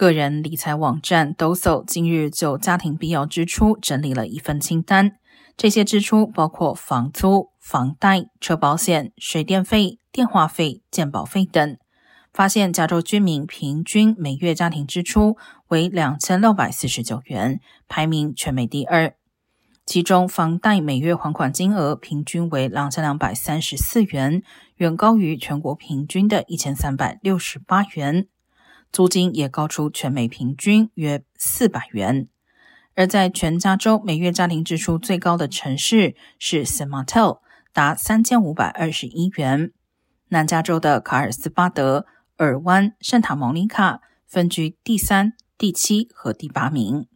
个人理财网站 Doso 今日就家庭必要支出整理了一份清单，这些支出包括房租、房贷、车保险、水电费、电话费、健保费等。发现加州居民平均每月家庭支出为两千六百四十九元，排名全美第二。其中，房贷每月还款金额平均为两千两百三十四元，远高于全国平均的一千三百六十八元。租金也高出全美平均约四百元。而在全加州每月家庭支出最高的城市是 s a m a t o 达三千五百二十一元。南加州的卡尔斯巴德。尔湾、圣塔蒙尼卡分居第三、第七和第八名。